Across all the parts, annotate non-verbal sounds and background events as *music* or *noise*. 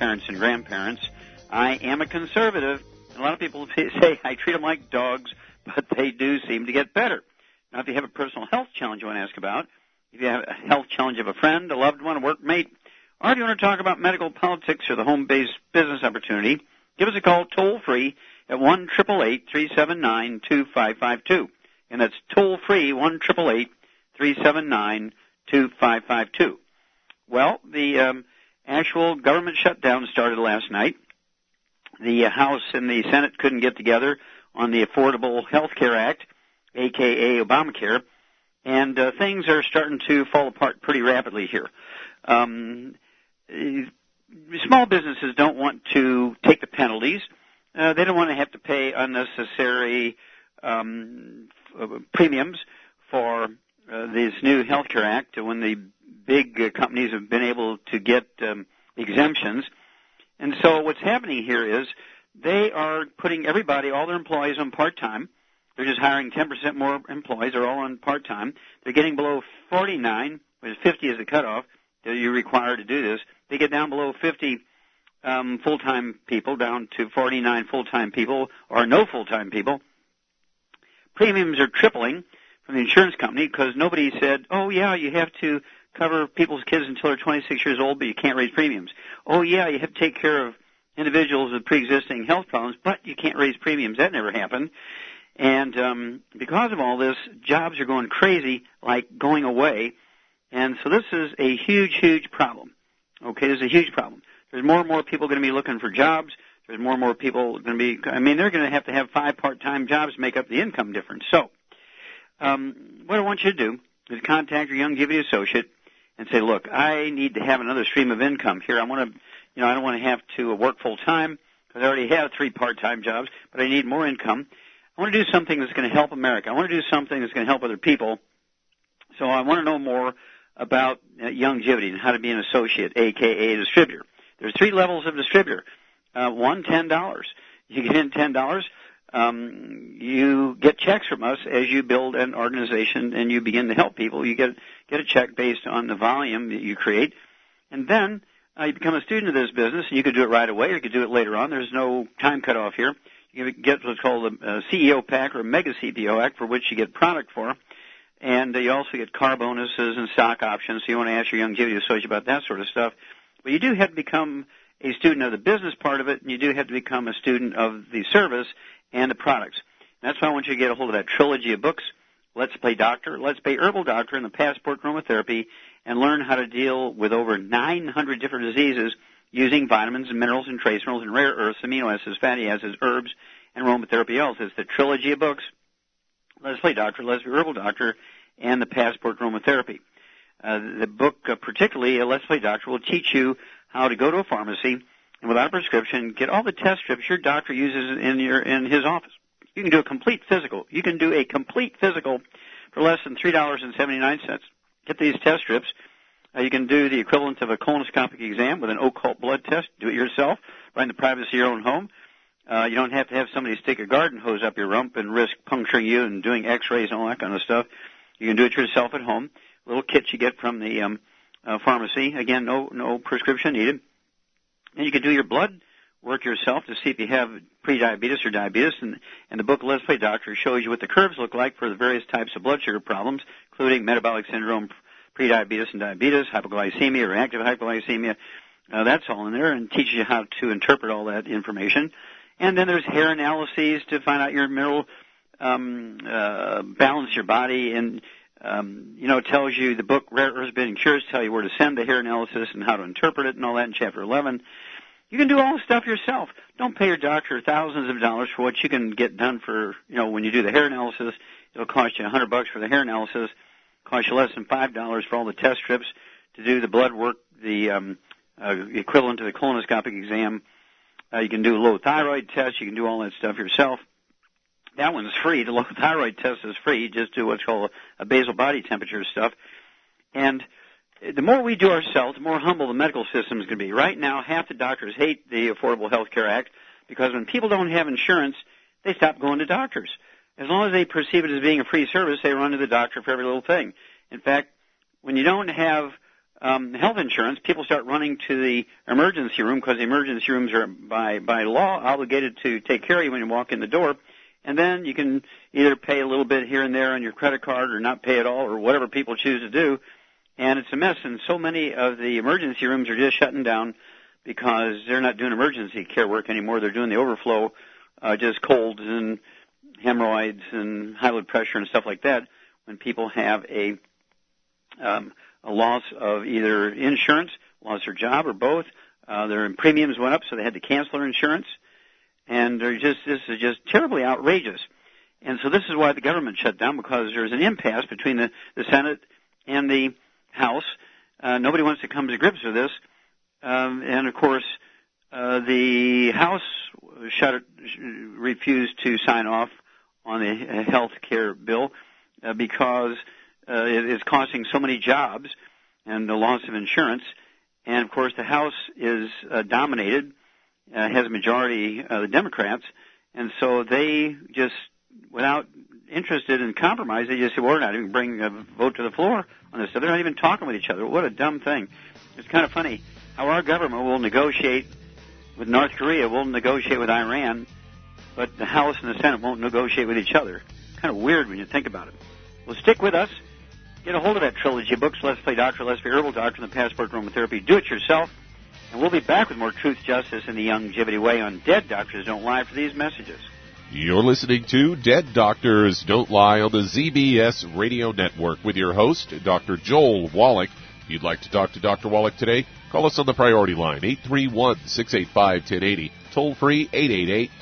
parents and grandparents. I am a conservative. A lot of people *laughs* say I treat them like dogs, but they do seem to get better. Now, if you have a personal health challenge you want to ask about, if you have a health challenge of a friend, a loved one, a workmate, or if you want to talk about medical politics or the home-based business opportunity, give us a call toll free at one triple eight three seven nine two five five two, and that's toll free one triple eight three seven nine two five five two. Well, the um, actual government shutdown started last night. The House and the Senate couldn't get together on the Affordable Health Care Act, aka Obamacare, and uh, things are starting to fall apart pretty rapidly here. Um, small businesses don't want to take the penalties. Uh, they don't want to have to pay unnecessary um, premiums for uh, this new Healthcare Act when the big uh, companies have been able to get um, exemptions. And so what's happening here is they are putting everybody, all their employees on part-time. They're just hiring 10% more employees. They're all on part-time. They're getting below 49, which 50 is the cutoff that you're required to do this. They get down below 50 um, full-time people, down to 49 full-time people, or no full-time people. Premiums are tripling from the insurance company because nobody said, oh yeah, you have to cover people's kids until they're 26 years old, but you can't raise premiums. Oh yeah, you have to take care of individuals with pre-existing health problems, but you can't raise premiums. That never happened. And um, because of all this, jobs are going crazy, like going away. And so this is a huge, huge problem. Okay, this is a huge problem. There's more and more people going to be looking for jobs. There's more and more people going to be. I mean, they're going to have to have five part-time jobs to make up the income difference. So, um, what I want you to do is contact your Youngevity associate and say, look, I need to have another stream of income here. I want to, you know, I don't want to have to work full time because I already have three part-time jobs, but I need more income. I want to do something that's going to help America. I want to do something that's going to help other people. So I want to know more about uh, Youngevity and how to be an associate, aka distributor. There's three levels of distributor. Uh, one, ten dollars. You get in ten dollars um, you get checks from us as you build an organization and you begin to help people. You get get a check based on the volume that you create, and then uh, you become a student of this business. And you could do it right away, or you could do it later on. There's no time cutoff here. You get what's called a, a CEO pack or a mega CEO pack, for which you get product for, and uh, you also get car bonuses and stock options. So you want to ask your Youngevity associate about that sort of stuff. But you do have to become a student of the business part of it, and you do have to become a student of the service and the products. That's why I want you to get a hold of that trilogy of books, Let's Play Doctor, Let's Play Herbal Doctor, and the Passport Aromatherapy, and learn how to deal with over 900 different diseases using vitamins and minerals and trace minerals and rare earths, amino acids, fatty acids, herbs, and aromatherapy else. It's the trilogy of books, Let's Play Doctor, Let's Play Herbal Doctor, and the Passport Aromatherapy. Uh, the book, uh, particularly uh, Let's Play Doctor, will teach you how to go to a pharmacy and without a prescription, get all the test strips your doctor uses in your in his office. You can do a complete physical. You can do a complete physical for less than three dollars and seventy nine cents. Get these test strips. Uh, you can do the equivalent of a colonoscopic exam with an occult blood test. Do it yourself, right in the privacy of your own home. Uh, you don't have to have somebody stick a garden hose up your rump and risk puncturing you and doing X-rays and all that kind of stuff. You can do it yourself at home. Little kits you get from the um, uh, pharmacy. Again, no no prescription needed. And you can do your blood work yourself to see if you have prediabetes or diabetes. And, and the book Let's Play Doctor shows you what the curves look like for the various types of blood sugar problems, including metabolic syndrome, prediabetes and diabetes, hypoglycemia or active hypoglycemia, Uh, that's all in there and teaches you how to interpret all that information. And then there's hair analyses to find out your mineral um, uh, balance your body and um, you know, tells you the book Rare Earths Been Cures tell you where to send the hair analysis and how to interpret it and all that in chapter 11. You can do all the stuff yourself. Don't pay your doctor thousands of dollars for what you can get done for, you know, when you do the hair analysis. It'll cost you a hundred bucks for the hair analysis. Cost you less than five dollars for all the test strips to do the blood work, the um, uh, equivalent to the colonoscopic exam. Uh, you can do a low thyroid test. You can do all that stuff yourself. That one's free. The low *laughs* thyroid test is free. You just do what's called a basal body temperature stuff. And the more we do ourselves, the more humble the medical system is going to be. Right now, half the doctors hate the Affordable Health Care Act because when people don't have insurance, they stop going to doctors. As long as they perceive it as being a free service, they run to the doctor for every little thing. In fact, when you don't have um, health insurance, people start running to the emergency room because the emergency rooms are by by law obligated to take care of you when you walk in the door. And then you can either pay a little bit here and there on your credit card or not pay at all or whatever people choose to do and it's a mess. And so many of the emergency rooms are just shutting down because they're not doing emergency care work anymore. They're doing the overflow, uh, just colds and hemorrhoids and high blood pressure and stuff like that. When people have a um, a loss of either insurance, lost their job, or both, uh, their premiums went up, so they had to cancel their insurance, and they're just this is just terribly outrageous. And so this is why the government shut down because there's an impasse between the, the Senate and the House. Uh, nobody wants to come to grips with this. Um, and of course, uh, the House shut, refused to sign off on the health care bill uh, because uh, it is costing so many jobs and the loss of insurance. And of course, the House is uh, dominated, uh, has a majority of the Democrats, and so they just, without interested in compromise, they just say, well, we're not even bringing a vote to the floor on this stuff. They're not even talking with each other. What a dumb thing. It's kind of funny how our government will negotiate with North Korea, will negotiate with Iran, but the House and the Senate won't negotiate with each other. Kind of weird when you think about it. Well, stick with us. Get a hold of that trilogy of books, Let's Play Doctor, Let's Be Herbal Doctor, and the Passport Aromatherapy. Do it yourself. And we'll be back with more truth, justice, and the Youngevity way on Dead Doctors Don't Lie for these messages. You're listening to Dead Doctors Don't Lie on the ZBS Radio Network with your host, Dr. Joel Wallach. If you'd like to talk to Dr. Wallach today, call us on the priority line, 831-685-1080, toll free,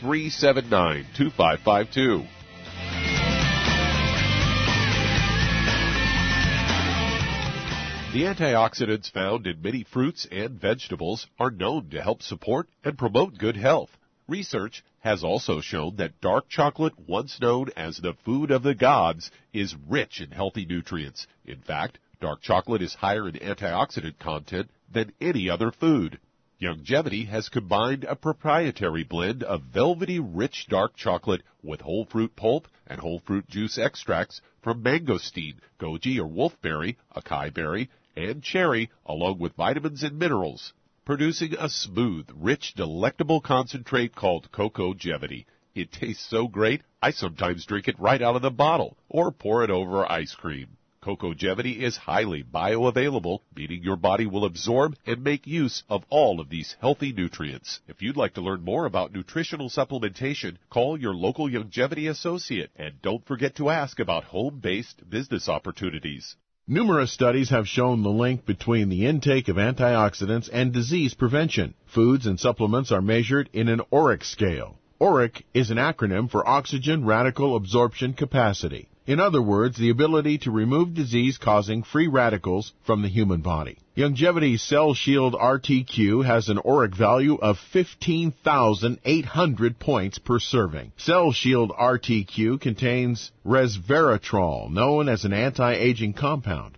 888-379-2552. The antioxidants found in many fruits and vegetables are known to help support and promote good health. Research has also shown that dark chocolate, once known as the food of the gods, is rich in healthy nutrients. In fact, dark chocolate is higher in antioxidant content than any other food. Youngevity has combined a proprietary blend of velvety rich dark chocolate with whole fruit pulp and whole fruit juice extracts from mangosteen, goji or wolfberry, acai berry, and cherry, along with vitamins and minerals producing a smooth, rich, delectable concentrate called Cocogevity. It tastes so great, I sometimes drink it right out of the bottle or pour it over ice cream. Cocogevity is highly bioavailable, meaning your body will absorb and make use of all of these healthy nutrients. If you'd like to learn more about nutritional supplementation, call your local Youngevity associate and don't forget to ask about home-based business opportunities. Numerous studies have shown the link between the intake of antioxidants and disease prevention. Foods and supplements are measured in an ORAC scale. ORAC is an acronym for Oxygen Radical Absorption Capacity. In other words, the ability to remove disease-causing free radicals from the human body. Youngevity's Cell Shield RTQ has an ORAC value of 15,800 points per serving. Cell Shield RTQ contains resveratrol, known as an anti-aging compound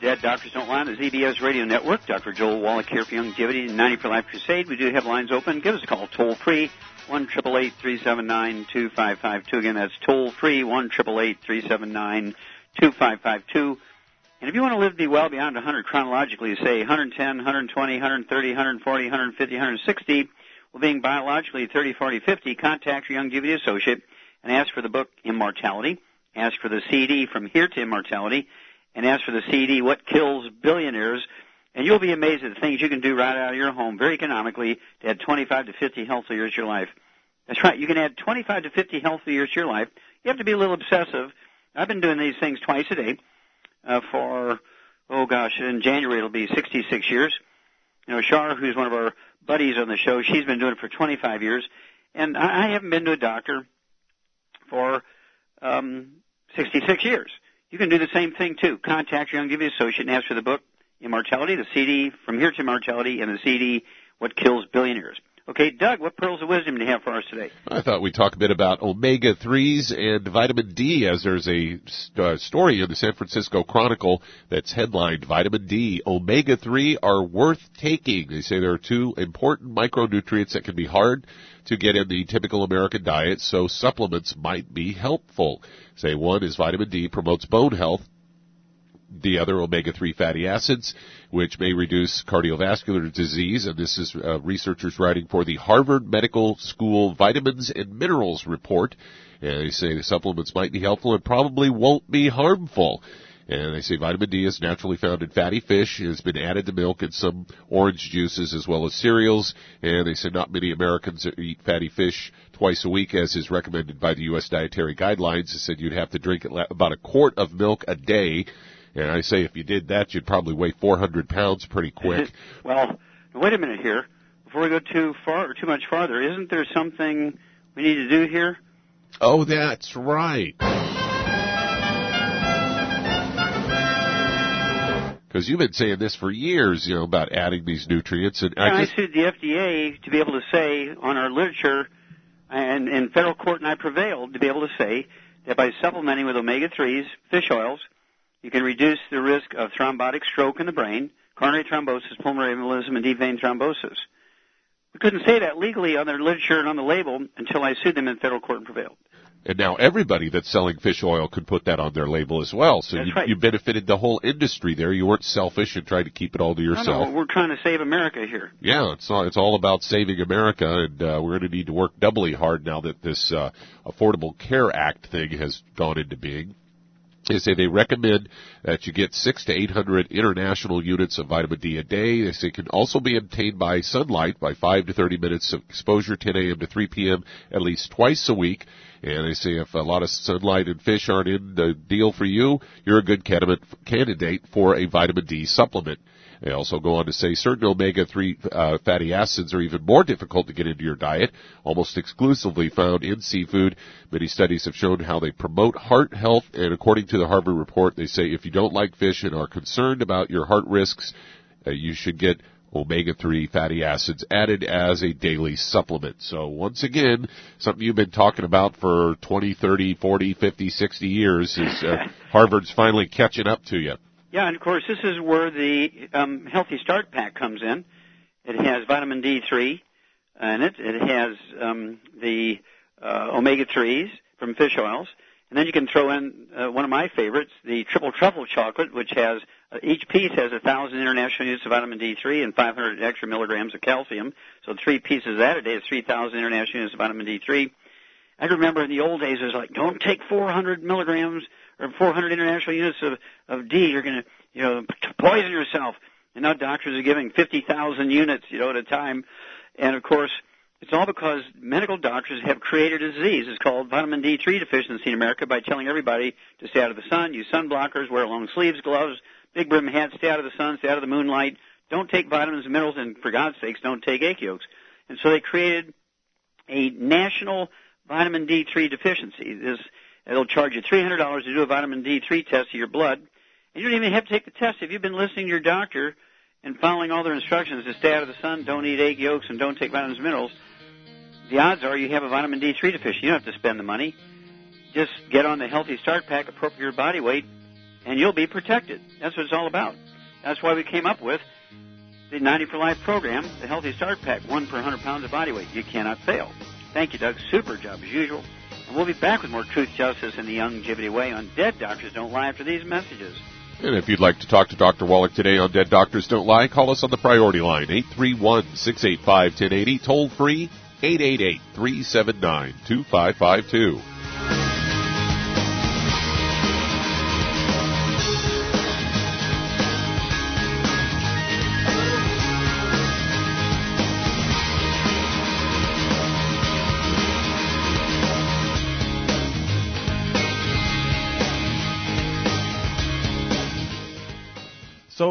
Dead Doctors Don't Lie on the ZBS Radio Network. Dr. Joel Wallach here for Youngevity and 90 for Life Crusade. We do have lines open. Give us a call toll free, 1 379 2552. Again, that's toll free, 1 379 2552. And if you want to live be well beyond 100 chronologically, say 110, 120, 130, 140, 150, 160, well, being biologically 30, 40, 50, contact your Youngevity associate and ask for the book Immortality. Ask for the CD From Here to Immortality and ask for the CD What Kills Billionaires. And you'll be amazed at the things you can do right out of your home very economically to add 25 to 50 healthy years to your life. That's right. You can add 25 to 50 healthy years to your life. You have to be a little obsessive. I've been doing these things twice a day uh, for, oh gosh, in January it'll be 66 years. You know, Shar, who's one of our buddies on the show, she's been doing it for 25 years. And I haven't been to a doctor for um, 66 years. You can do the same thing too. Contact your Young Youngevity associate and ask for the book Immortality, the CD From Here to Immortality, and the CD What Kills Billionaires. Okay, Doug, what pearls of wisdom do you have for us today? I thought we'd talk a bit about omega 3s and vitamin D, as there's a uh, story in the San Francisco Chronicle that's headlined Vitamin D. Omega 3 are worth taking. They say there are two important micronutrients that can be hard to get in the typical American diet, so supplements might be helpful. Say one is vitamin D, promotes bone health, the other omega-3 fatty acids, which may reduce cardiovascular disease. And this is uh, researchers writing for the Harvard Medical School Vitamins and Minerals Report. And they say the supplements might be helpful and probably won't be harmful. And they say vitamin D is naturally found in fatty fish, has been added to milk and some orange juices as well as cereals. And they say not many Americans eat fatty fish twice a week as is recommended by the U.S. Dietary Guidelines. They said you'd have to drink about a quart of milk a day and I say if you did that, you'd probably weigh 400 pounds pretty *laughs* quick. well, wait a minute here. Before we go too far or too much farther, isn't there something we need to do here? Oh, that's right. Because you've been saying this for years, you know, about adding these nutrients. And I, just... I sued the FDA to be able to say on our literature, and in federal court, and I prevailed to be able to say that by supplementing with omega threes, fish oils, you can reduce the risk of thrombotic stroke in the brain, coronary thrombosis, pulmonary embolism, and deep vein thrombosis. We couldn't say that legally on their literature and on the label until I sued them in federal court and prevailed. And now everybody that's selling fish oil could put that on their label as well. So you, right. you, benefited the whole industry there. You weren't selfish and tried to keep it all to yourself. No, no, we're trying to save America here. Yeah, it's all, it's all about saving America, and uh, we're going to need to work doubly hard now that this uh, Affordable Care Act thing has gone into being. They say they recommend that you get six to eight hundred international units of vitamin D a day. They say it can also be obtained by sunlight by five to thirty minutes of exposure, 10 a.m. to 3 p.m. at least twice a week. And they say if a lot of sunlight and fish aren't in the deal for you, you're a good candidate for a vitamin D supplement. They also go on to say certain omega-3 uh, fatty acids are even more difficult to get into your diet, almost exclusively found in seafood. Many studies have shown how they promote heart health, and according to the Harvard report, they say if you don't like fish and are concerned about your heart risks, uh, you should get omega-3 fatty acids added as a daily supplement. So once again, something you've been talking about for 20, 30, 40, 50, 60 years is uh, Harvard's finally catching up to you. Yeah, and of course, this is where the um, Healthy Start Pack comes in. It has vitamin D3 in it. It has um, the uh, omega 3s from fish oils. And then you can throw in uh, one of my favorites, the triple truffle chocolate, which has uh, each piece has a thousand international units of vitamin D3 and 500 extra milligrams of calcium. So three pieces of that a day is 3,000 international units of vitamin D3. I remember in the old days it was like, don't take 400 milligrams or 400 international units of, of D, you're going to, you know, poison yourself. And now doctors are giving 50,000 units, you know, at a time. And of course, it's all because medical doctors have created a disease. It's called vitamin D3 deficiency in America by telling everybody to stay out of the sun, use sun blockers, wear long sleeves, gloves, big brim hats, stay out of the sun, stay out of the moonlight. Don't take vitamins and minerals, and for God's sakes, don't take egg yolks. And so they created a national vitamin D3 deficiency. This It'll charge you $300 to do a vitamin D3 test of your blood. And you don't even have to take the test. If you've been listening to your doctor and following all their instructions to stay out of the sun, don't eat egg yolks, and don't take vitamins and minerals, the odds are you have a vitamin D3 deficiency. You don't have to spend the money. Just get on the Healthy Start Pack, appropriate your body weight, and you'll be protected. That's what it's all about. That's why we came up with the 90 for Life program, the Healthy Start Pack, one per 100 pounds of body weight. You cannot fail. Thank you, Doug. Super job as usual. We'll be back with more truth, justice, and the young longevity way on Dead Doctors Don't Lie after these messages. And if you'd like to talk to Dr. Wallach today on Dead Doctors Don't Lie, call us on the priority line, 831-685-1080, toll free, 888-379-2552. So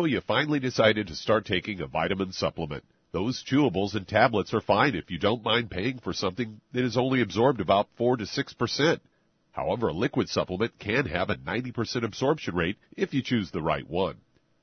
you finally decided to start taking a vitamin supplement. Those chewables and tablets are fine if you don't mind paying for something that is only absorbed about 4 to 6%. However, a liquid supplement can have a 90% absorption rate if you choose the right one.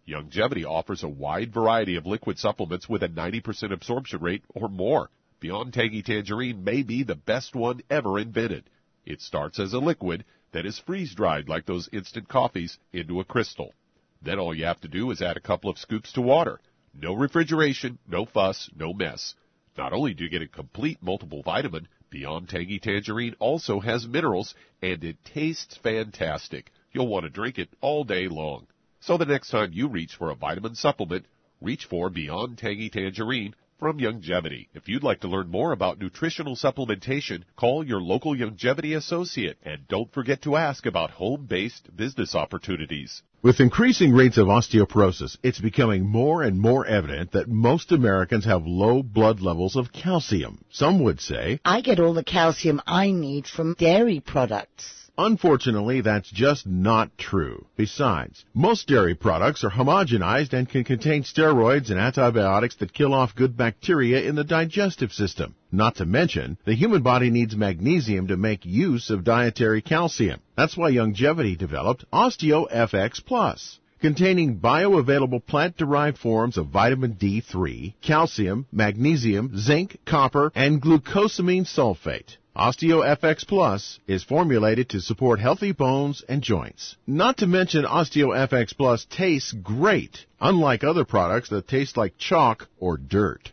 Youngevity offers a wide variety of liquid supplements with a 90% absorption rate or more. Beyond Tangy Tangerine may be the best one ever invented. It starts as a liquid that is freeze dried like those instant coffees into a crystal. Then all you have to do is add a couple of scoops to water. No refrigeration, no fuss, no mess. Not only do you get a complete multiple vitamin, Beyond Tangy Tangerine also has minerals and it tastes fantastic. You'll want to drink it all day long. So the next time you reach for a vitamin supplement, reach for Beyond Tangy Tangerine from Youngevity. If you'd like to learn more about nutritional supplementation, call your local Youngevity associate and don't forget to ask about home-based business opportunities. With increasing rates of osteoporosis, it's becoming more and more evident that most Americans have low blood levels of calcium. Some would say, I get all the calcium I need from dairy products. Unfortunately, that's just not true. Besides, most dairy products are homogenized and can contain steroids and antibiotics that kill off good bacteria in the digestive system. Not to mention, the human body needs magnesium to make use of dietary calcium. That's why Youngevity developed OsteoFX Plus containing bioavailable plant-derived forms of vitamin D3, calcium, magnesium, zinc, copper, and glucosamine sulfate. OsteoFX Plus is formulated to support healthy bones and joints. Not to mention OsteoFX Plus tastes great, unlike other products that taste like chalk or dirt.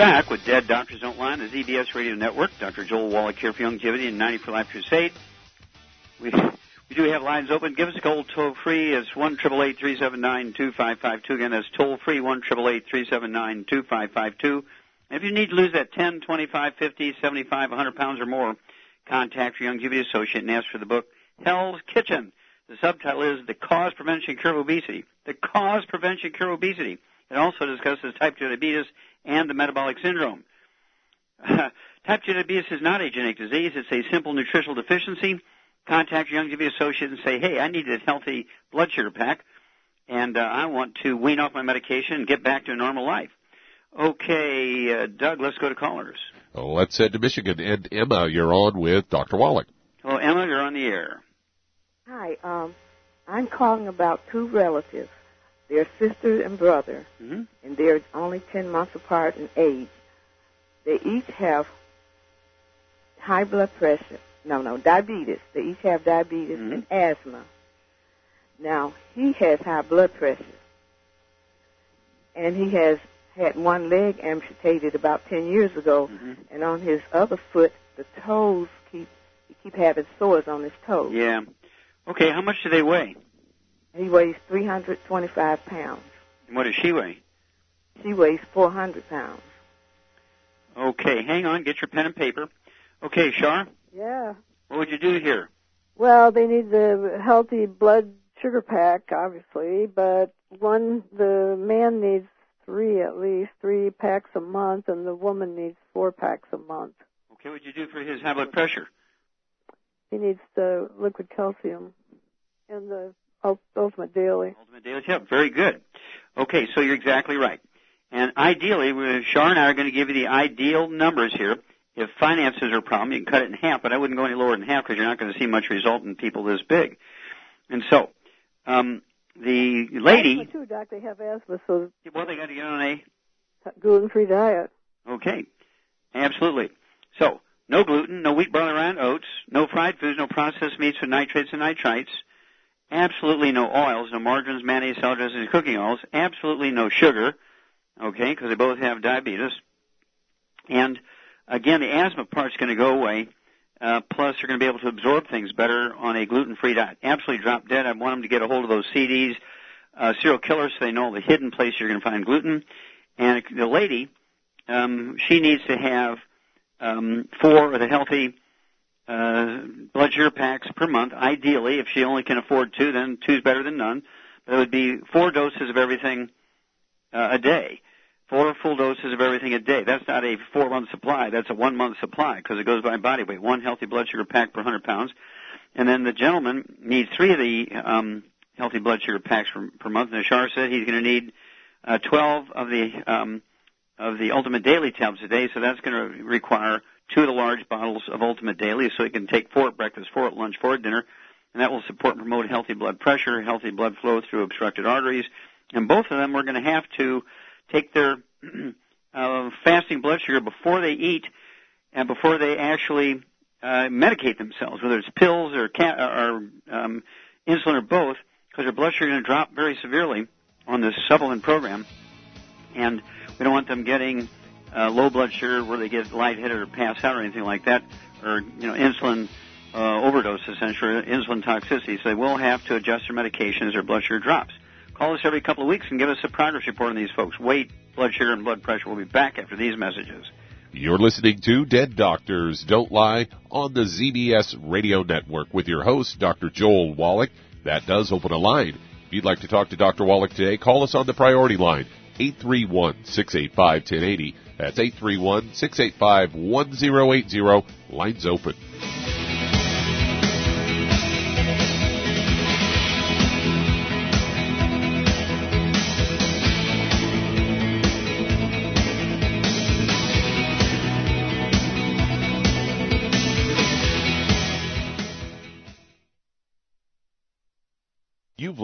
Back with Dead Doctors Don't Lie on the ZBS Radio Network. Dr. Joel Wallach here for Youngevity and 90 for Life Crusade. We, we do have lines open. Give us a call toll free. It's 1 379 2552. Again, that's toll free 1 379 2552. If you need to lose that 10, 25, 50, 75, 100 pounds or more, contact your Youngevity associate and ask for the book Hell's Kitchen. The subtitle is The Cause, Prevention, Cure of Obesity. The Cause, Prevention, Cure of Obesity. It also discusses type 2 diabetes and the metabolic syndrome. *laughs* type 2 diabetes is not a genetic disease. It's a simple nutritional deficiency. Contact your Youngevity associate and say, hey, I need a healthy blood sugar pack, and uh, I want to wean off my medication and get back to a normal life. Okay, uh, Doug, let's go to callers. Oh, let's head to Michigan. And Emma, you're on with Dr. Wallach. Well, Emma, you're on the air. Hi, um, I'm calling about two relatives. They're sister and brother, Mm-hmm. and they're only 10 months apart in age. they each have high blood pressure. No, no, diabetes. They each have diabetes Mhm. and asthma. Now, he has high blood pressure. And he has had one leg amputated about 10 years ago. Mhm. And on his other foot, the toes keep, he keep having sores on his toes. Yeah. Okay, how much do they weigh? He weighs 325 pounds. And what does she weigh? She weighs 400 pounds. Okay, hang on, get your pen and paper. Okay, Shar, Yeah. what would you do here? Well, they need the healthy blood sugar pack, obviously, but one, the man needs three at least, three packs a month, and the woman needs four packs a month. Okay, what would you do for his high blood pressure? He needs the liquid calcium and the ul- ultimate daily. Ultimate Daily Tip. Very good. Okay, so you're exactly right. And ideally, Shar and I are going to give you the ideal numbers here. If finances are a problem, you can cut it in half, but I wouldn't go any lower than half because you're not going to see much result in people this big. And so, um, the lady, Asthma too, doc. They have asthma, so well, they got to get on a gluten-free diet. Okay. Absolutely. So, no gluten, no wheat, barley, rye, and oats, no fried foods, no processed meats with nitrates and nitrites, absolutely no oils, no margarines, mayonnaise, salad dressings, cooking oils, absolutely no sugar, okay, because they both have diabetes. And again, the asthma part's going to go away. Uh, plus, you're going to be able to absorb things better on a gluten-free diet. Absolutely drop dead. I want them to get a hold of those CDs, uh, Cereal Killers, so they know the hidden place you're going to find gluten. And the lady, um, she needs to have um, four of the healthy uh, blood sugar packs per month. Ideally, if she only can afford two, then two's better than none. But it would be four doses of everything uh, a day. Four full doses of everything a day. That's not a four-month supply. That's a one-month supply because it goes by body weight. One healthy blood sugar pack per 100 pounds. And then the gentleman needs three of the um, healthy blood sugar packs per, per month. And Ashar said he's going to need uh, 12 of the um, of the Ultimate Daily tablets a day. So that's going to require two of the large bottles of Ultimate Daily, so he can take four at breakfast, four at lunch, four at dinner, and that will support and promote healthy blood pressure, healthy blood flow through obstructed arteries. And both of them are going to have to take their *clears throat* uh, fasting blood sugar before they eat and before they actually uh, medicate themselves, whether it's pills or, ca- or um, insulin or both, because their blood sugar is going to drop very severely on this supplement program. And we don't want them getting uh, low blood sugar where they get lightheaded or pass out or anything like that, or you know insulin uh, overdose essentially, insulin toxicity. So they will have to adjust their medications. their blood sugar drops. Call us every couple of weeks and give us a progress report on these folks. Weight, blood sugar, and blood pressure. We'll be back after these messages. You're listening to Dead Doctors Don't Lie on the ZBS Radio Network with your host, Dr. Joel Wallach. That does open a line. If you'd like to talk to Dr. Wallach today, call us on the priority line, 831-685-1080. That's 831-685-1080. Lines open.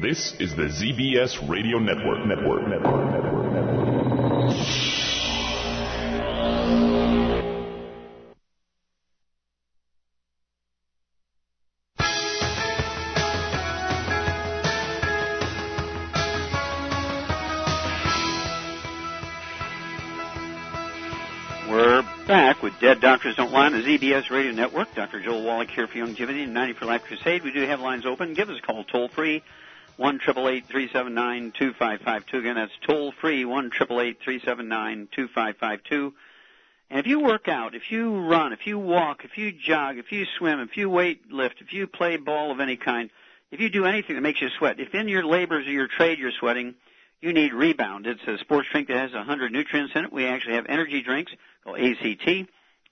This is the ZBS Radio Network. Network. Network. Network. Network. We're back with Dead Doctors Don't Lie on the ZBS Radio Network. Dr. Joel Wallach here for Youngevity and 90 for Life Crusade. We do have lines open. Give us a call toll free one triple eight three seven nine two five five two. Again, that's toll free one triple eight three seven nine two five five two. And if you work out, if you run, if you walk, if you jog, if you swim, if you weight lift, if you play ball of any kind, if you do anything that makes you sweat, if in your labors or your trade you're sweating, you need Rebound. It's a sports drink that has 100 nutrients in it. We actually have energy drinks called ACT.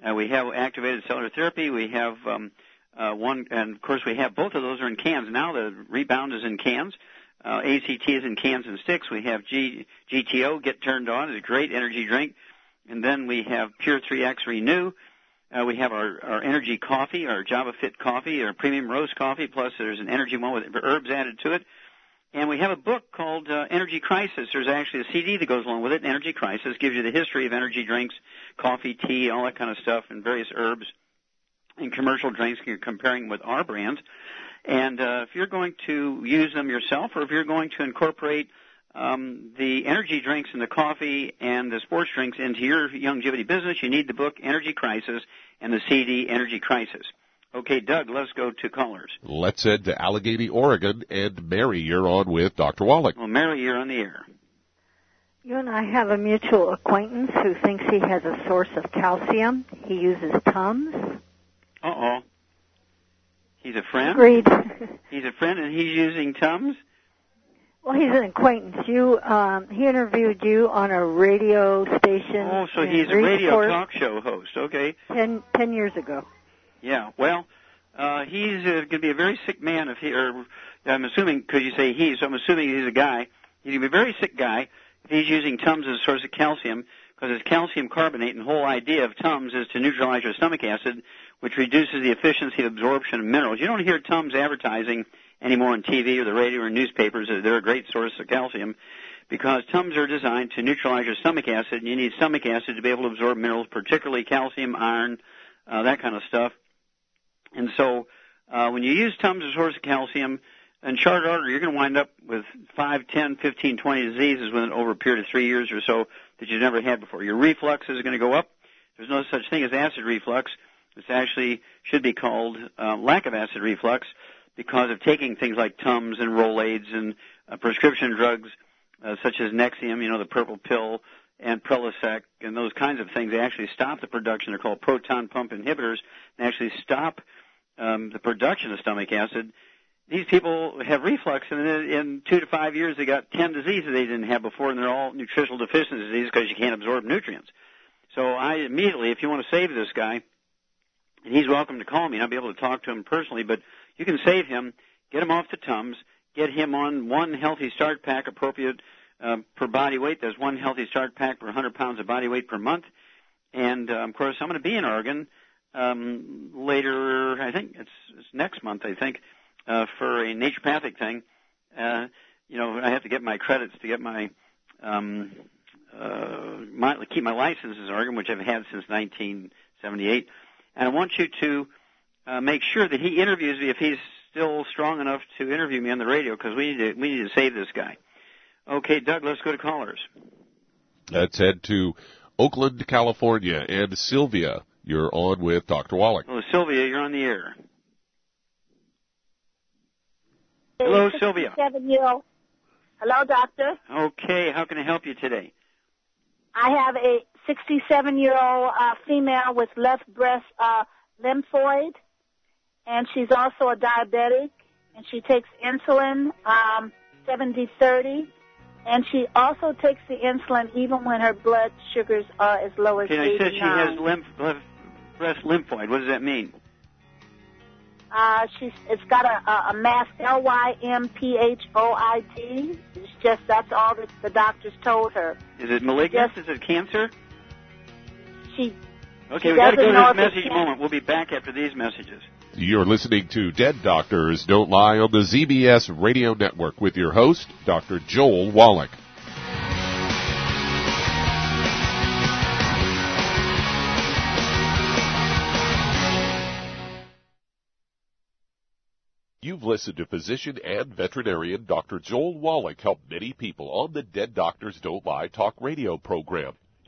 Uh, we have activated cellular therapy. We have um, uh, one, and of course we have both of those are in cans now. The Rebound is in cans. Uh, ACT is in cans and sticks. We have G, GTO, Get Turned On, it's a great energy drink. And then we have Pure 3X Renew. Uh, we have our, our energy coffee, our Java Fit coffee, our premium roast coffee, plus there's an energy one with herbs added to it. And we have a book called uh, Energy Crisis. There's actually a CD that goes along with it. Energy Crisis gives you the history of energy drinks, coffee, tea, all that kind of stuff, and various herbs and commercial drinks. You're comparing with our brands. And uh, if you're going to use them yourself, or if you're going to incorporate um, the energy drinks and the coffee and the sports drinks into your Youngevity business, you need the book Energy Crisis and the CD Energy Crisis. Okay, Doug, let's go to callers. Let's head to Allegheny, Oregon, and Mary, you're on with Dr. Wallach. Well, Mary, you're on the air. You and I have a mutual acquaintance who thinks he has a source of calcium. He uses Tums. Uh oh. He's a friend? Agreed. *laughs* he's a friend and he's using Tums? Well, he's an acquaintance. You, um, he interviewed you on a radio station. Oh, so he's a radio talk show host. Okay. Ten, ten years ago. Yeah. Well, uh, he's uh, going to be a very sick man if he, or I'm assuming, because you say he, so I'm assuming he's a guy. He's going to be a very sick guy if he's using Tums as a source of calcium, because it's calcium carbonate, and the whole idea of Tums is to neutralize your stomach acid, which reduces the efficiency of absorption of minerals. You don't hear Tums advertising anymore on TV or the radio or newspapers. That they're a great source of calcium because Tums are designed to neutralize your stomach acid, and you need stomach acid to be able to absorb minerals, particularly calcium, iron, uh, that kind of stuff. And so, uh, when you use Tums as a source of calcium, in short order, you're going to wind up with 5, 10, 15, 20 diseases within over a period of three years or so that you've never had before. Your reflux is going to go up. There's no such thing as acid reflux. This actually should be called uh, lack of acid reflux because of taking things like Tums and Rolaids and uh, prescription drugs uh, such as Nexium, you know, the purple pill, and Prilosec, and those kinds of things. They actually stop the production. They're called proton pump inhibitors. They actually stop um, the production of stomach acid. these people have reflux, and in, two to five years, they got ten diseases they didn't have before, and they're all nutritional deficiency diseases because you can't absorb nutrients. So I immediately, if you want to save this guy, and he's welcome to call me, and I'll be able to talk to him personally. But you can save him, get him off the Tums, get him on one healthy start pack appropriate uh, per body weight. There's one healthy start pack per 100 pounds of body weight per month. And uh, of course, I'm going to be in Oregon um, later. I think it's, it's next month. I think uh, for a naturopathic thing. Uh, you know, I have to get my credits to get my um, uh, my, keep my license in Oregon, which I've had since 1978. And I want you to uh, make sure that he interviews me if he's still strong enough to interview me on the radio because we need to we need to save this guy. Okay, Doug, let's go to callers. Let's head to Oakland, California, and Sylvia. You're on with Dr. Wallach. Hello, Sylvia. You're on the air. Hello, Sylvia. Seven year old. Hello, doctor. Okay, how can I help you today? I have a 67 year old uh, female with left breast uh, lymphoid, and she's also a diabetic, and she takes insulin um, 70 30, and she also takes the insulin even when her blood sugars are as low as okay, 89. said she has lymph, lymph, breast lymphoid. What does that mean? Uh, she's it's got a, a, a mass L Y M P H O I D. It's just that's all that the doctors told her. Is it malignant? Is it cancer? She. Okay, she we got to go to this message moment. We'll be back after these messages. You're listening to Dead Doctors Don't Lie on the ZBS Radio Network with your host, Dr. Joel Wallach. You've listened to physician and veterinarian Dr. Joel Wallach help many people on the Dead Doctors Don't Lie talk radio program.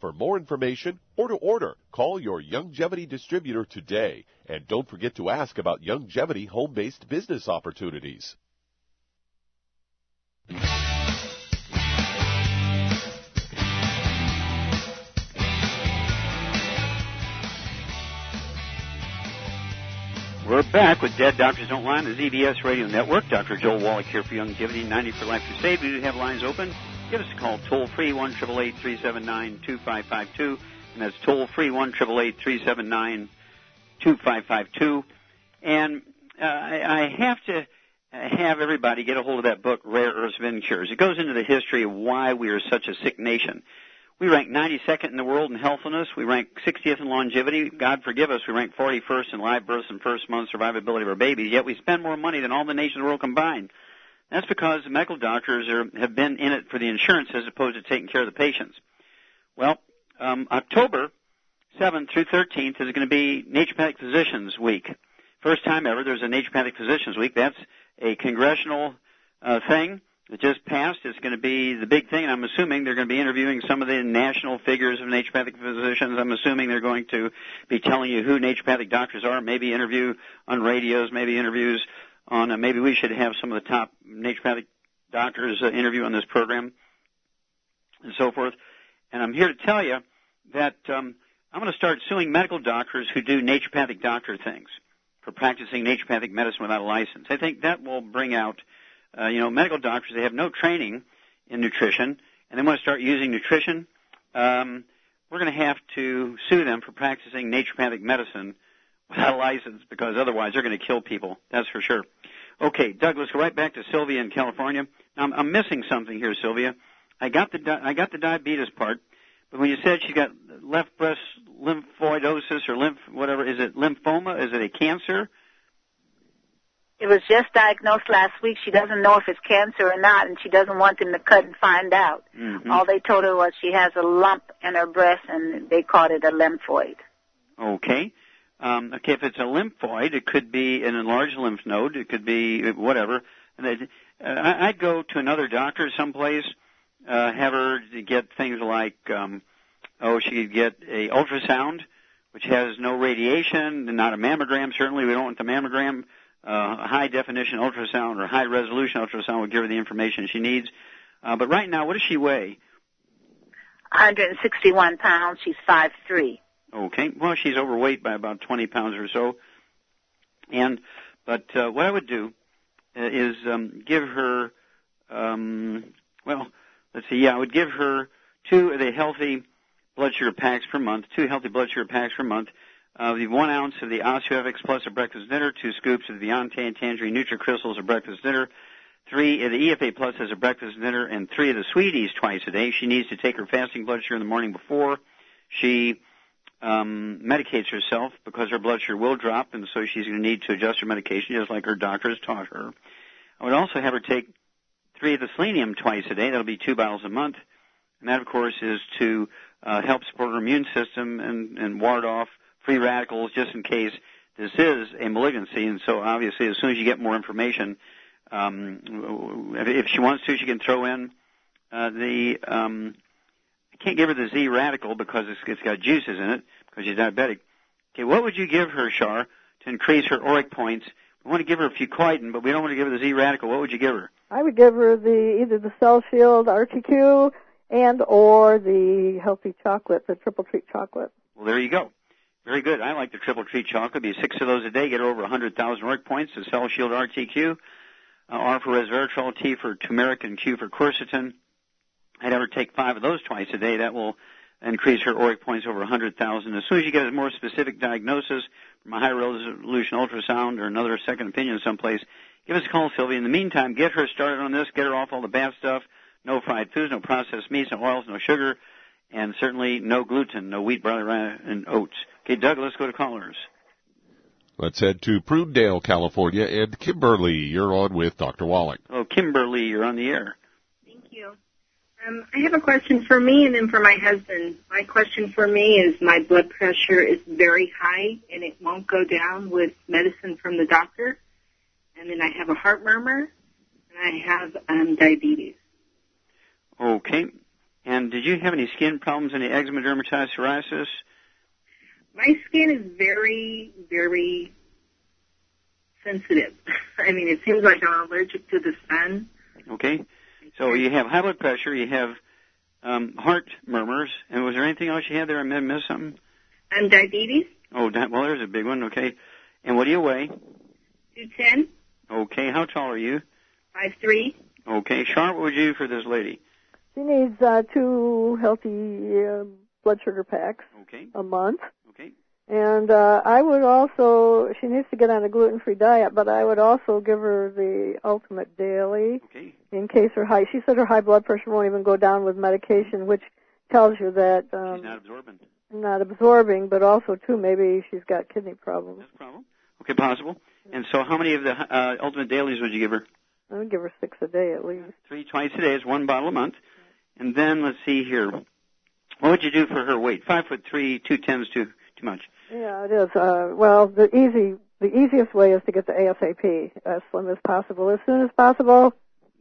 For more information or to order, call your Youngevity distributor today. And don't forget to ask about Youngevity home based business opportunities. We're back with Dead Doctors Don't Lie on the ZBS Radio Network. Dr. Joel Wallach here for Youngevity, 90 for Life Crusade. We do have lines open. Give us a call toll free, 1 379 2552. And that's toll free, 1 379 2552. And uh, I, I have to have everybody get a hold of that book, Rare Earths Ventures. It goes into the history of why we are such a sick nation. We rank 92nd in the world in healthfulness. We rank 60th in longevity. God forgive us, we rank 41st in live births and first month survivability of our babies. Yet we spend more money than all the nations of the world combined. That's because medical doctors are, have been in it for the insurance as opposed to taking care of the patients. Well, um, October 7th through 13th is going to be Naturopathic Physicians Week. First time ever there's a Naturopathic Physicians Week. That's a congressional uh, thing that just passed. It's going to be the big thing. I'm assuming they're going to be interviewing some of the national figures of naturopathic physicians. I'm assuming they're going to be telling you who naturopathic doctors are. Maybe interview on radios. Maybe interviews on. Uh, maybe we should have some of the top naturopathic doctors uh, interview on this program, and so forth. And I'm here to tell you that um, I'm going to start suing medical doctors who do naturopathic doctor things for practicing naturopathic medicine without a license. I think that will bring out uh, you know, medical doctors, they have no training in nutrition, and they want to start using nutrition. Um, we're going to have to sue them for practicing naturopathic medicine without a license because otherwise they're going to kill people. That's for sure. Okay, Doug, let's go right back to Sylvia in California. Now, I'm, I'm missing something here, Sylvia. I got the di- I got the diabetes part, but when you said she got left breast lymphoidosis or lymph whatever, is it lymphoma? Is it a cancer? It was just diagnosed last week. She doesn't know if it's cancer or not, and she doesn't want them to cut and find out. Mm-hmm. All they told her was she has a lump in her breast, and they called it a lymphoid. Okay. Um, okay, if it's a lymphoid, it could be an enlarged lymph node. It could be whatever. And they'd, uh, I'd go to another doctor someplace, uh, have her get things like, um, oh, she could get a ultrasound, which has no radiation, not a mammogram. Certainly, we don't want the mammogram uh, a high definition ultrasound or high resolution ultrasound will give her the information she needs. Uh, but right now, what does she weigh? 161 pounds. She's five three. Okay. Well, she's overweight by about 20 pounds or so. And but uh, what I would do uh, is um, give her. Um, well, let's see. Yeah, I would give her two of the healthy blood sugar packs per month. Two healthy blood sugar packs per month uh, the one ounce of the OsteoFX Plus at breakfast dinner, two scoops of the Beyond Tangerine NutriCrystals at breakfast dinner, three of the EFA Plus as a breakfast dinner, and three of the Sweeties twice a day. She needs to take her fasting blood sugar in the morning before she um, medicates herself because her blood sugar will drop, and so she's going to need to adjust her medication just like her doctor has taught her. I would also have her take three of the selenium twice a day. That'll be two bottles a month, and that, of course, is to uh, help support her immune system and, and ward off free radicals just in case this is a malignancy. And so obviously as soon as you get more information, um, if she wants to, she can throw in uh, the, um, I can't give her the Z radical because it's, it's got juices in it because she's diabetic. Okay, what would you give her, Shar, to increase her ORAC points? We want to give her fucoidan, but we don't want to give her the Z radical. What would you give her? I would give her the either the Cell Shield RTQ and or the healthy chocolate, the triple treat chocolate. Well, there you go. Very good. I like the triple treat chocolate. Be six of those a day. Get over 100,000 ORAC points. The Cell Shield RTQ. Uh, R for resveratrol, T for turmeric, and Q for quercetin. I'd ever take five of those twice a day. That will increase her ORAC points over 100,000. As soon as you get a more specific diagnosis from a high resolution ultrasound or another second opinion someplace, give us a call, Sylvia. In the meantime, get her started on this. Get her off all the bad stuff. No fried foods, no processed meats, no oils, no sugar, and certainly no gluten, no wheat, barley, rye, and oats. Okay, Doug, let's go to callers. Let's head to Prunedale, California, and Kimberly. You're on with Dr. Wallach. Oh, Kimberly, you're on the air. Um, I have a question for me and then for my husband. My question for me is my blood pressure is very high and it won't go down with medicine from the doctor. And then I have a heart murmur and I have um, diabetes. Okay. And did you have any skin problems, any eczema, dermatitis, psoriasis? my skin is very, very sensitive. *laughs* I mean, it seems like I'm allergic to the sun. Okay. So you have high blood pressure, you have um, heart murmurs, and was there anything else you had there? I may have missed something. And diabetes. Oh, di- well, there's a big one. Okay. And what do you weigh? Two ten. Okay. How tall are you? Five three. Okay. Sharp, what would you do for this lady? She needs uh, two healthy uh, blood sugar packs okay. a month. Okay. And uh, I would also, she needs to get on a gluten-free diet, but I would also give her the Ultimate Daily okay. in case her high, she said her high blood pressure won't even go down with medication, which tells you that um, she's not absorbing. Not absorbing, but also too maybe she's got kidney problems. That's a problem. Okay, possible. And so, how many of the uh, Ultimate Dailies would you give her? I would give her six a day at least. Three twice a day is one bottle a month. And then let's see here. What would you do for her weight? Five foot three, two tens, too too much. Yeah, it is. Uh, well, the easy, the easiest way is to get the ASAP as slim as possible, as soon as possible.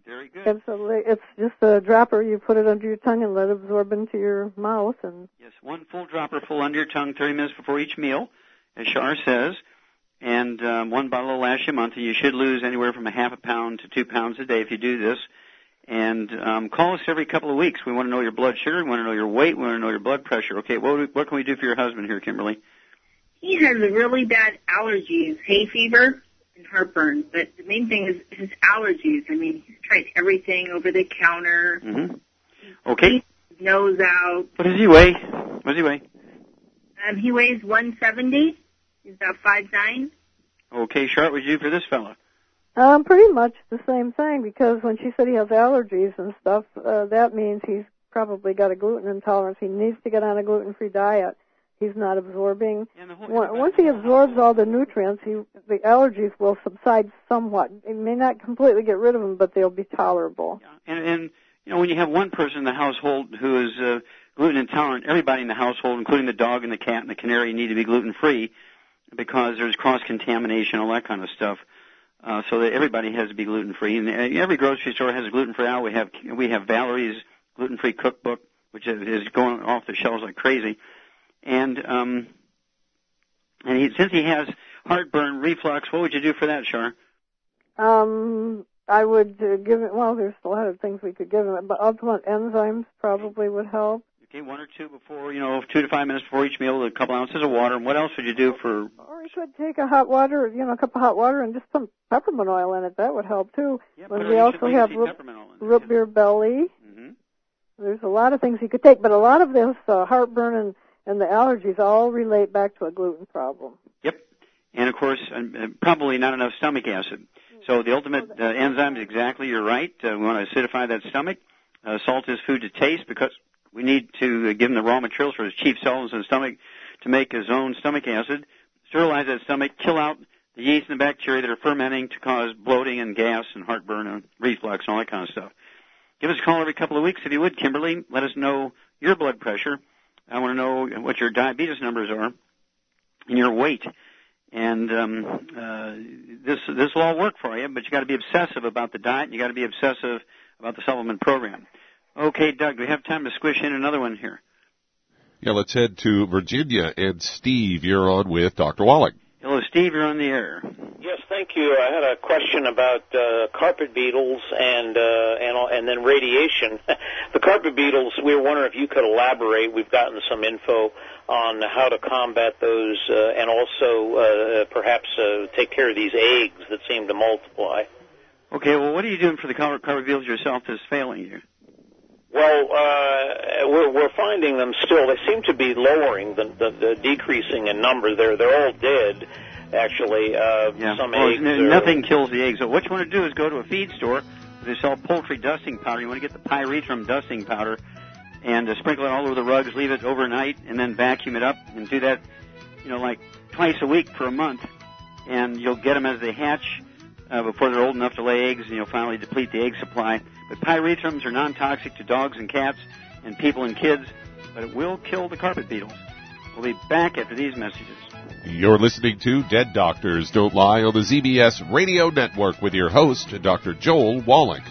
Very good. It's a, li- it's just a dropper. You put it under your tongue and let it absorb into your mouth, and Yes, one full dropper full under your tongue 30 minutes before each meal, as Shar says. And um, one bottle will last you a month, and you should lose anywhere from a half a pound to two pounds a day if you do this. And um, call us every couple of weeks. We want to know your blood sugar, we want to know your weight, we want to know your blood pressure. Okay, what, what can we do for your husband here, Kimberly? He has really bad allergies, hay fever and heartburn. But the main thing is his allergies. I mean, he's tried everything over the counter. hmm Okay. His nose out. What does he weigh? What does he weigh? Um, he weighs 170. He's about five nine. Okay, Shar, what would you do for this fella? Um, pretty much the same thing. Because when she said he has allergies and stuff, uh, that means he's probably got a gluten intolerance. He needs to get on a gluten-free diet. He's not absorbing. Once once he absorbs all the nutrients, he, the allergies will subside somewhat. It may not completely get rid of them, but they'll be tolerable. And, and you know, when you have one person in the household who is uh, gluten intolerant, everybody in the household, including the dog and the cat and the canary, need to be gluten free because there's cross contamination, all that kind of stuff. Uh, so that everybody has to be gluten free, and uh, every grocery store has a gluten free aisle. We have we have Valerie's gluten free cookbook, which is, going off the shelves like crazy. And um, and he, since he has heartburn, reflux, what would you do for that, Shar? Um, I would uh, give it. Well, there's a lot of things we could give him, but ultimate enzymes probably would help. Okay, one or two before, you know, two to five minutes before each meal, a couple ounces of water. And what else would you do for? Or you could take a hot water, you know, a cup of hot water and just some peppermint oil in it. That would help too. when a we also have root, root beer belly. Mm-hmm. There's a lot of things you could take, but a lot of this uh, heartburn and and the allergies all relate back to a gluten problem. Yep. And of course, uh, probably not enough stomach acid. So the ultimate uh, enzyme is exactly, you're right. Uh, we want to acidify that stomach. Uh, salt is food to taste because we need to give him the raw materials for his chief cells in the stomach to make his own stomach acid, sterilize that stomach, kill out the yeast and the bacteria that are fermenting to cause bloating and gas and heartburn and reflux and all that kind of stuff. Give us a call every couple of weeks if you would, Kimberly. Let us know your blood pressure. I want to know what your diabetes numbers are and your weight. And um, uh, this this will all work for you, but you got to be obsessive about the diet. and You got to be obsessive about the supplement program. Okay, Doug, we have time to squish in another one here. Yeah, let's head to Virginia. And Steve, you're on with Dr. Wallach. Hello, Steve. You're on the air. Yes, thank you. I had a question about uh, carpet beetles and uh, and and then radiation. *laughs* the carpet beetles. We were wondering if you could elaborate. We've gotten some info on how to combat those, uh, and also uh, perhaps uh, take care of these eggs that seem to multiply. Okay, well, what are you doing for the carpet carpet beetles yourself that's failing you? Well, uh, we're, we're finding them still. They seem to be lowering, the, the, the decreasing in number. They're they're all dead, actually. Uh, Yeah. Some Well, eggs. n- are, nothing kills the eggs. So what you want to do is go to a feed store. They sell poultry dusting powder. You want to get the pyrethrum dusting powder and uh, sprinkle it all over the rugs. Leave it overnight and then vacuum it up and do that, you know, like twice a week for a month. And you'll get them as they hatch uh, before they're old enough to lay eggs, and you'll finally deplete the egg supply. But pyrethrums are non-toxic to dogs and cats and people and kids, but it will kill the carpet beetles. We'll be back after these messages. You're listening to Dead Doctors Don't Lie on the ZBS Radio Network with your host, Dr. Joel Wallach.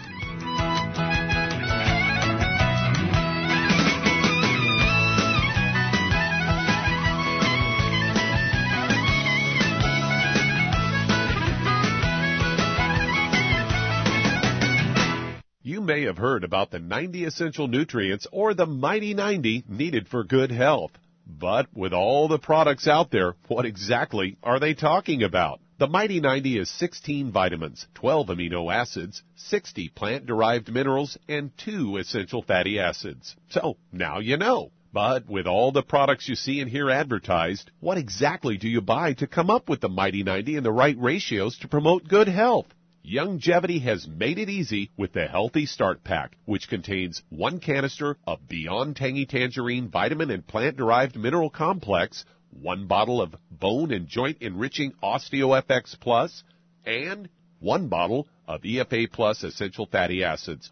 Heard about the 90 essential nutrients or the Mighty 90 needed for good health. But with all the products out there, what exactly are they talking about? The Mighty 90 is 16 vitamins, 12 amino acids, 60 plant derived minerals, and 2 essential fatty acids. So now you know. But with all the products you see and hear advertised, what exactly do you buy to come up with the Mighty 90 and the right ratios to promote good health? Youngevity has made it easy with the Healthy Start Pack, which contains one canister of Beyond Tangy Tangerine Vitamin and Plant Derived Mineral Complex, one bottle of Bone and Joint Enriching OsteoFX Plus, and one bottle of EFA Plus Essential Fatty Acids,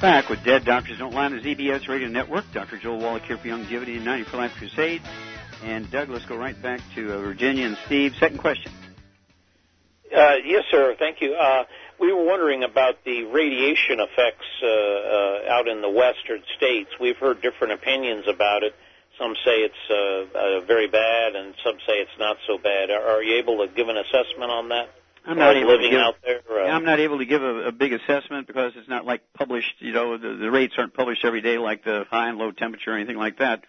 back with Dead Doctors Don't Lie on the ZBS Radio Network. Dr. Joel Wallach here for Youngevity and 90 for Life Crusade. And Doug, let's go right back to uh, Virginia and Steve. Second question. Uh, yes, sir. Thank you. Uh, we were wondering about the radiation effects uh, uh, out in the western states. We've heard different opinions about it. Some say it's uh, very bad, and some say it's not so bad. Are, are you able to give an assessment on that? I'm not able living to give, out there. Uh, I'm not able to give a, a big assessment because it's not like published. You know, the, the rates aren't published every day like the high and low temperature or anything like that.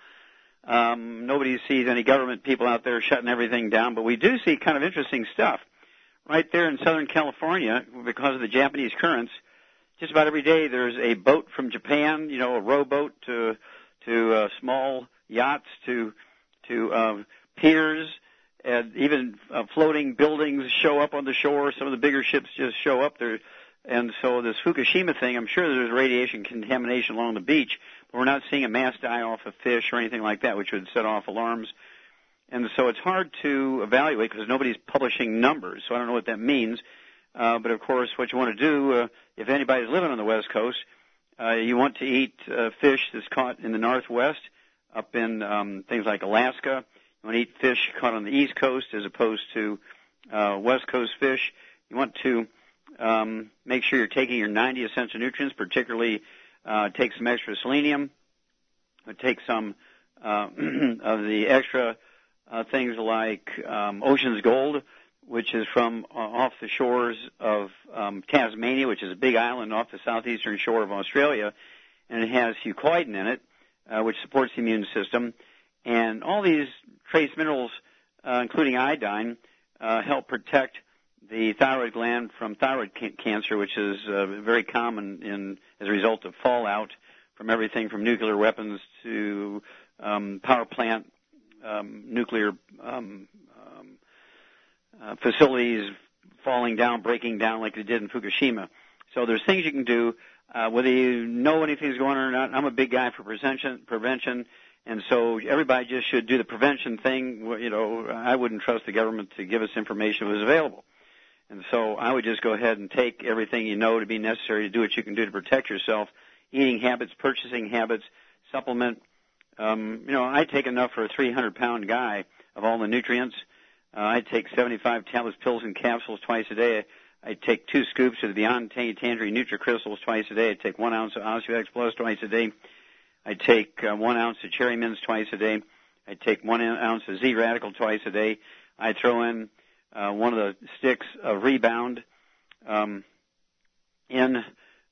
Um, nobody sees any government people out there shutting everything down, but we do see kind of interesting stuff right there in Southern California because of the Japanese currents. Just about every day there's a boat from Japan, you know, a rowboat to to uh, small yachts to to um, piers and even uh, floating buildings show up on the shore. Some of the bigger ships just show up there. And so this Fukushima thing, I'm sure there's radiation contamination along the beach, but we're not seeing a mass die off of fish or anything like that, which would set off alarms. And so it's hard to evaluate because nobody's publishing numbers, so I don't know what that means. Uh, but of course, what you want to do, uh, if anybody's living on the West Coast, uh, you want to eat uh, fish that's caught in the Northwest, up in um, things like Alaska. You want to eat fish caught on the East Coast as opposed to uh, West Coast fish. You want to um, make sure you're taking your 90 essential nutrients, particularly uh, take some extra selenium, take some uh, *clears throat* of the extra uh, things like um, Ocean's Gold, which is from uh, off the shores of um, Tasmania, which is a big island off the southeastern shore of Australia, and it has fucoidan in it, uh, which supports the immune system. And all these trace minerals, uh, including iodine, uh, help protect the thyroid gland from thyroid ca- cancer, which is uh, very common in as a result of fallout from everything from nuclear weapons to um, power plant um, nuclear um, um, uh, facilities falling down, breaking down like they did in Fukushima. So there's things you can do. Uh, whether you know anything's going on or not, I'm a big guy for prevention. Prevention, and so everybody just should do the prevention thing. You know, I wouldn't trust the government to give us information that was available. And so I would just go ahead and take everything you know to be necessary to do what you can do to protect yourself. Eating habits, purchasing habits, supplement Um, you know, I take enough for a 300 pound guy of all the nutrients. Uh, I take 75 tablets, pills, and capsules twice a day. I take two scoops of the Beyond Tangerine NutriCrystals twice a day. I take one ounce of OsteoFX Plus twice a day. I take uh, one ounce of Cherry Mints twice a day. I take one ounce of Z Radical twice a day. I throw in uh, one of the sticks of Rebound um, in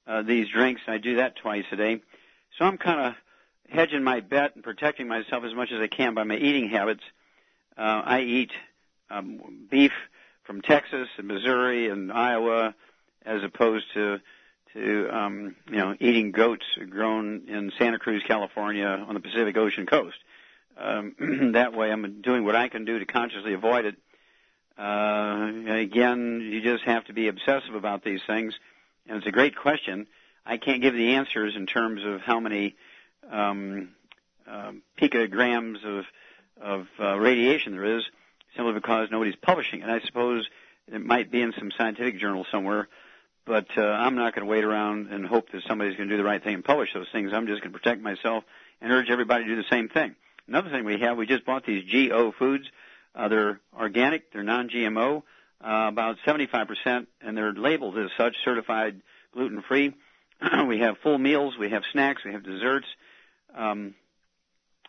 uh, these drinks. I do that twice a day. So I'm kind of hedging my bet and protecting myself as much as I can by my eating habits. Uh, I eat um, beef from Texas and Missouri and Iowa, as opposed to to um, you know eating goats grown in Santa Cruz, California, on the Pacific Ocean coast. Um, *clears throat* that way, I'm doing what I can do to consciously avoid it. Uh, again, you just have to be obsessive about these things, and it's a great question. I can't give the answers in terms of how many um, uh, picograms of of uh, radiation there is, simply because nobody's publishing it. I suppose it might be in some scientific journal somewhere, but uh, I'm not going to wait around and hope that somebody's going to do the right thing and publish those things. I'm just going to protect myself and urge everybody to do the same thing. Another thing we have, we just bought these GO foods. Uh, they're organic, they're non-GMO, uh, about 75%, and they're labeled as such, certified gluten-free. *clears throat* we have full meals, we have snacks, we have desserts. Um,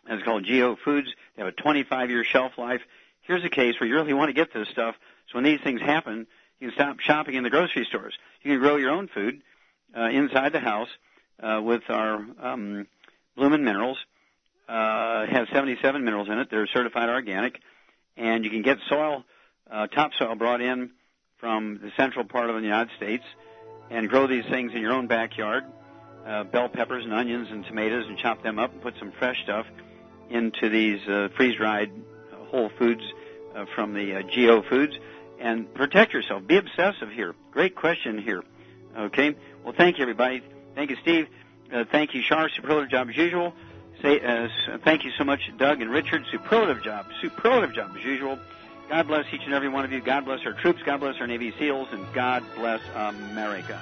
it's called GO Foods. They have a 25-year shelf life. Here's a case where you really want to get this stuff. So when these things happen, you can stop shopping in the grocery stores. You can grow your own food uh, inside the house uh, with our um, Bloomin' Minerals. Uh, has 77 minerals in it. They're certified organic, and you can get soil, uh, topsoil brought in from the central part of the United States, and grow these things in your own backyard. Uh, bell peppers and onions and tomatoes, and chop them up and put some fresh stuff into these uh, freeze-dried uh, whole foods uh, from the uh, GO foods and protect yourself. Be obsessive here. Great question here. Okay. Well, thank you, everybody. Thank you, Steve. Uh, thank you, Shar. Superlative job as usual. Say, uh, thank you so much, Doug and Richard. Superlative job. Superlative job as usual. God bless each and every one of you. God bless our troops. God bless our Navy SEALs. And God bless America.